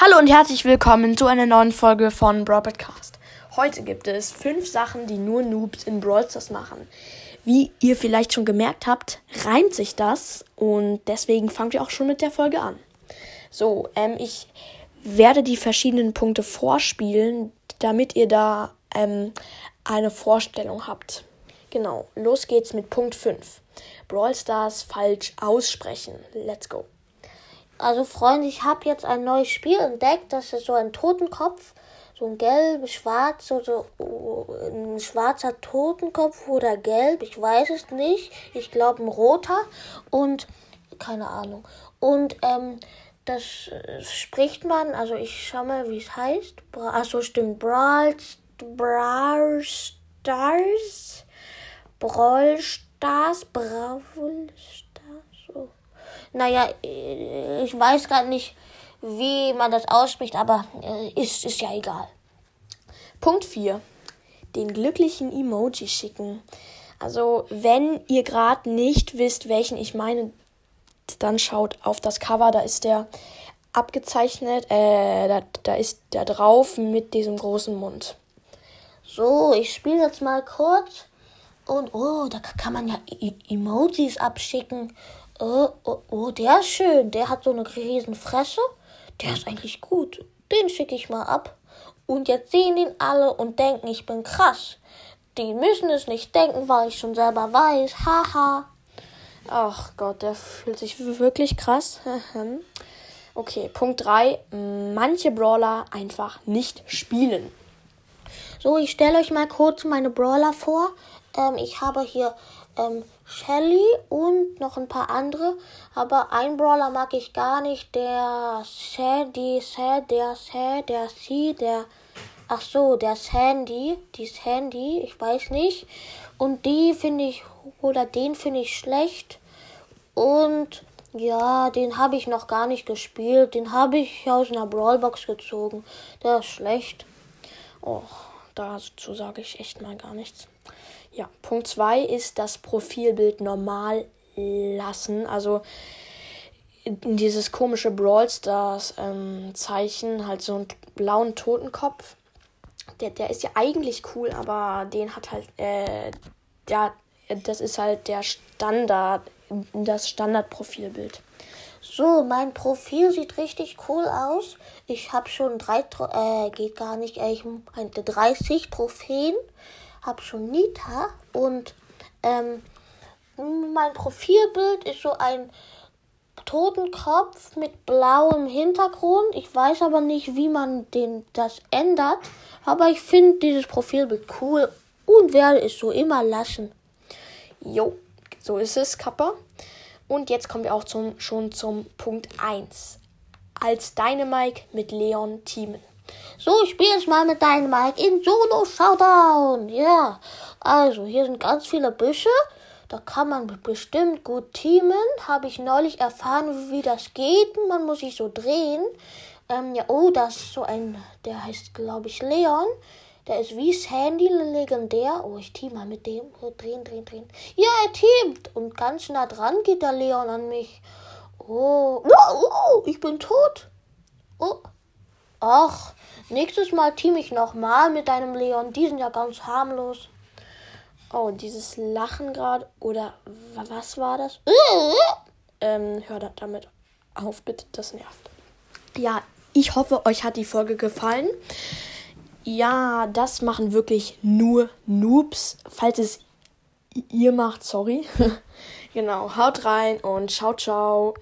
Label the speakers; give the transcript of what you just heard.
Speaker 1: Hallo und herzlich willkommen zu einer neuen Folge von Brawl Podcast. Heute gibt es fünf Sachen, die nur Noobs in Brawl Stars machen. Wie ihr vielleicht schon gemerkt habt, reimt sich das und deswegen fangen wir auch schon mit der Folge an. So, ähm, ich werde die verschiedenen Punkte vorspielen, damit ihr da ähm, eine Vorstellung habt. Genau, los geht's mit Punkt 5. Brawl Stars falsch aussprechen. Let's go.
Speaker 2: Also Freunde, ich habe jetzt ein neues Spiel entdeckt. Das ist so ein Totenkopf. So ein gelb, schwarz, so, so ein schwarzer Totenkopf oder gelb, ich weiß es nicht. Ich glaube ein roter und keine Ahnung. Und ähm, das äh, spricht man, also ich schau mal, wie es heißt. Achso, stimmt. Brawl, Brawl Stars. Brawl Stars. Brawl Stars naja, äh, ich weiß gerade nicht, wie man das ausspricht, aber äh, ist, ist ja egal.
Speaker 1: Punkt 4. Den glücklichen Emoji schicken. Also, wenn ihr gerade nicht wisst, welchen ich meine, dann schaut auf das Cover, da ist der abgezeichnet, äh, da, da ist der drauf mit diesem großen Mund.
Speaker 2: So, ich spiele jetzt mal kurz. Und oh, da kann man ja e Emojis abschicken. Oh, oh, oh, der ist schön. Der hat so eine riesen Fresse. Der ist eigentlich gut. Den schicke ich mal ab. Und jetzt sehen ihn alle und denken, ich bin krass. Die müssen es nicht denken, weil ich schon selber weiß. Haha.
Speaker 1: Ach Gott, der fühlt sich wirklich krass. okay, Punkt 3. Manche Brawler einfach nicht spielen.
Speaker 2: So, ich stelle euch mal kurz meine Brawler vor. Ähm, ich habe hier ähm, Shelly und noch ein paar andere. Aber ein Brawler mag ich gar nicht. Der Sandy, der Sandy, der C, der. Ach so, der Sandy. Die Sandy, ich weiß nicht. Und die finde ich. Oder den finde ich schlecht. Und. Ja, den habe ich noch gar nicht gespielt. Den habe ich aus einer Brawlbox gezogen. Der ist schlecht.
Speaker 1: Oh, dazu sage ich echt mal gar nichts. Ja, Punkt 2 ist das Profilbild normal lassen. Also dieses komische Brawl Stars ähm, Zeichen, halt so einen blauen Totenkopf. Der, der ist ja eigentlich cool, aber den hat halt, äh, der, das ist halt der Standard, das Standardprofilbild.
Speaker 2: So, mein Profil sieht richtig cool aus. Ich habe schon drei, äh, geht gar nicht, äh, ich meinte 30 Trophäen habe schon Nita und ähm, mein Profilbild ist so ein Totenkopf mit blauem Hintergrund. Ich weiß aber nicht, wie man den das ändert. Aber ich finde dieses Profilbild cool und werde es so immer lassen.
Speaker 1: Jo, so ist es, Kappa. Und jetzt kommen wir auch zum, schon zum Punkt 1. Als Dynamike mit Leon teamen.
Speaker 2: So, ich spiele jetzt mal mit deinem Mike in Solo Showdown. Ja, also hier sind ganz viele Büsche. Da kann man bestimmt gut teamen. Habe ich neulich erfahren, wie das geht. Man muss sich so drehen. Ähm, ja, oh, das ist so ein, der heißt, glaube ich, Leon. Der ist wie Sandy legendär. Oh, ich team mal mit dem. Drehen, drehen, drehen. Ja, er teamt. Und ganz nah dran geht der Leon an mich. Oh, oh, oh ich bin tot. Oh, ach, Nächstes Mal team ich nochmal mit deinem Leon. Die sind ja ganz harmlos.
Speaker 1: Oh, dieses Lachen gerade. Oder was war das? ähm, hör damit auf, bitte. Das nervt. Ja, ich hoffe, euch hat die Folge gefallen. Ja, das machen wirklich nur Noobs. Falls es ihr macht, sorry. genau, haut rein und ciao, ciao.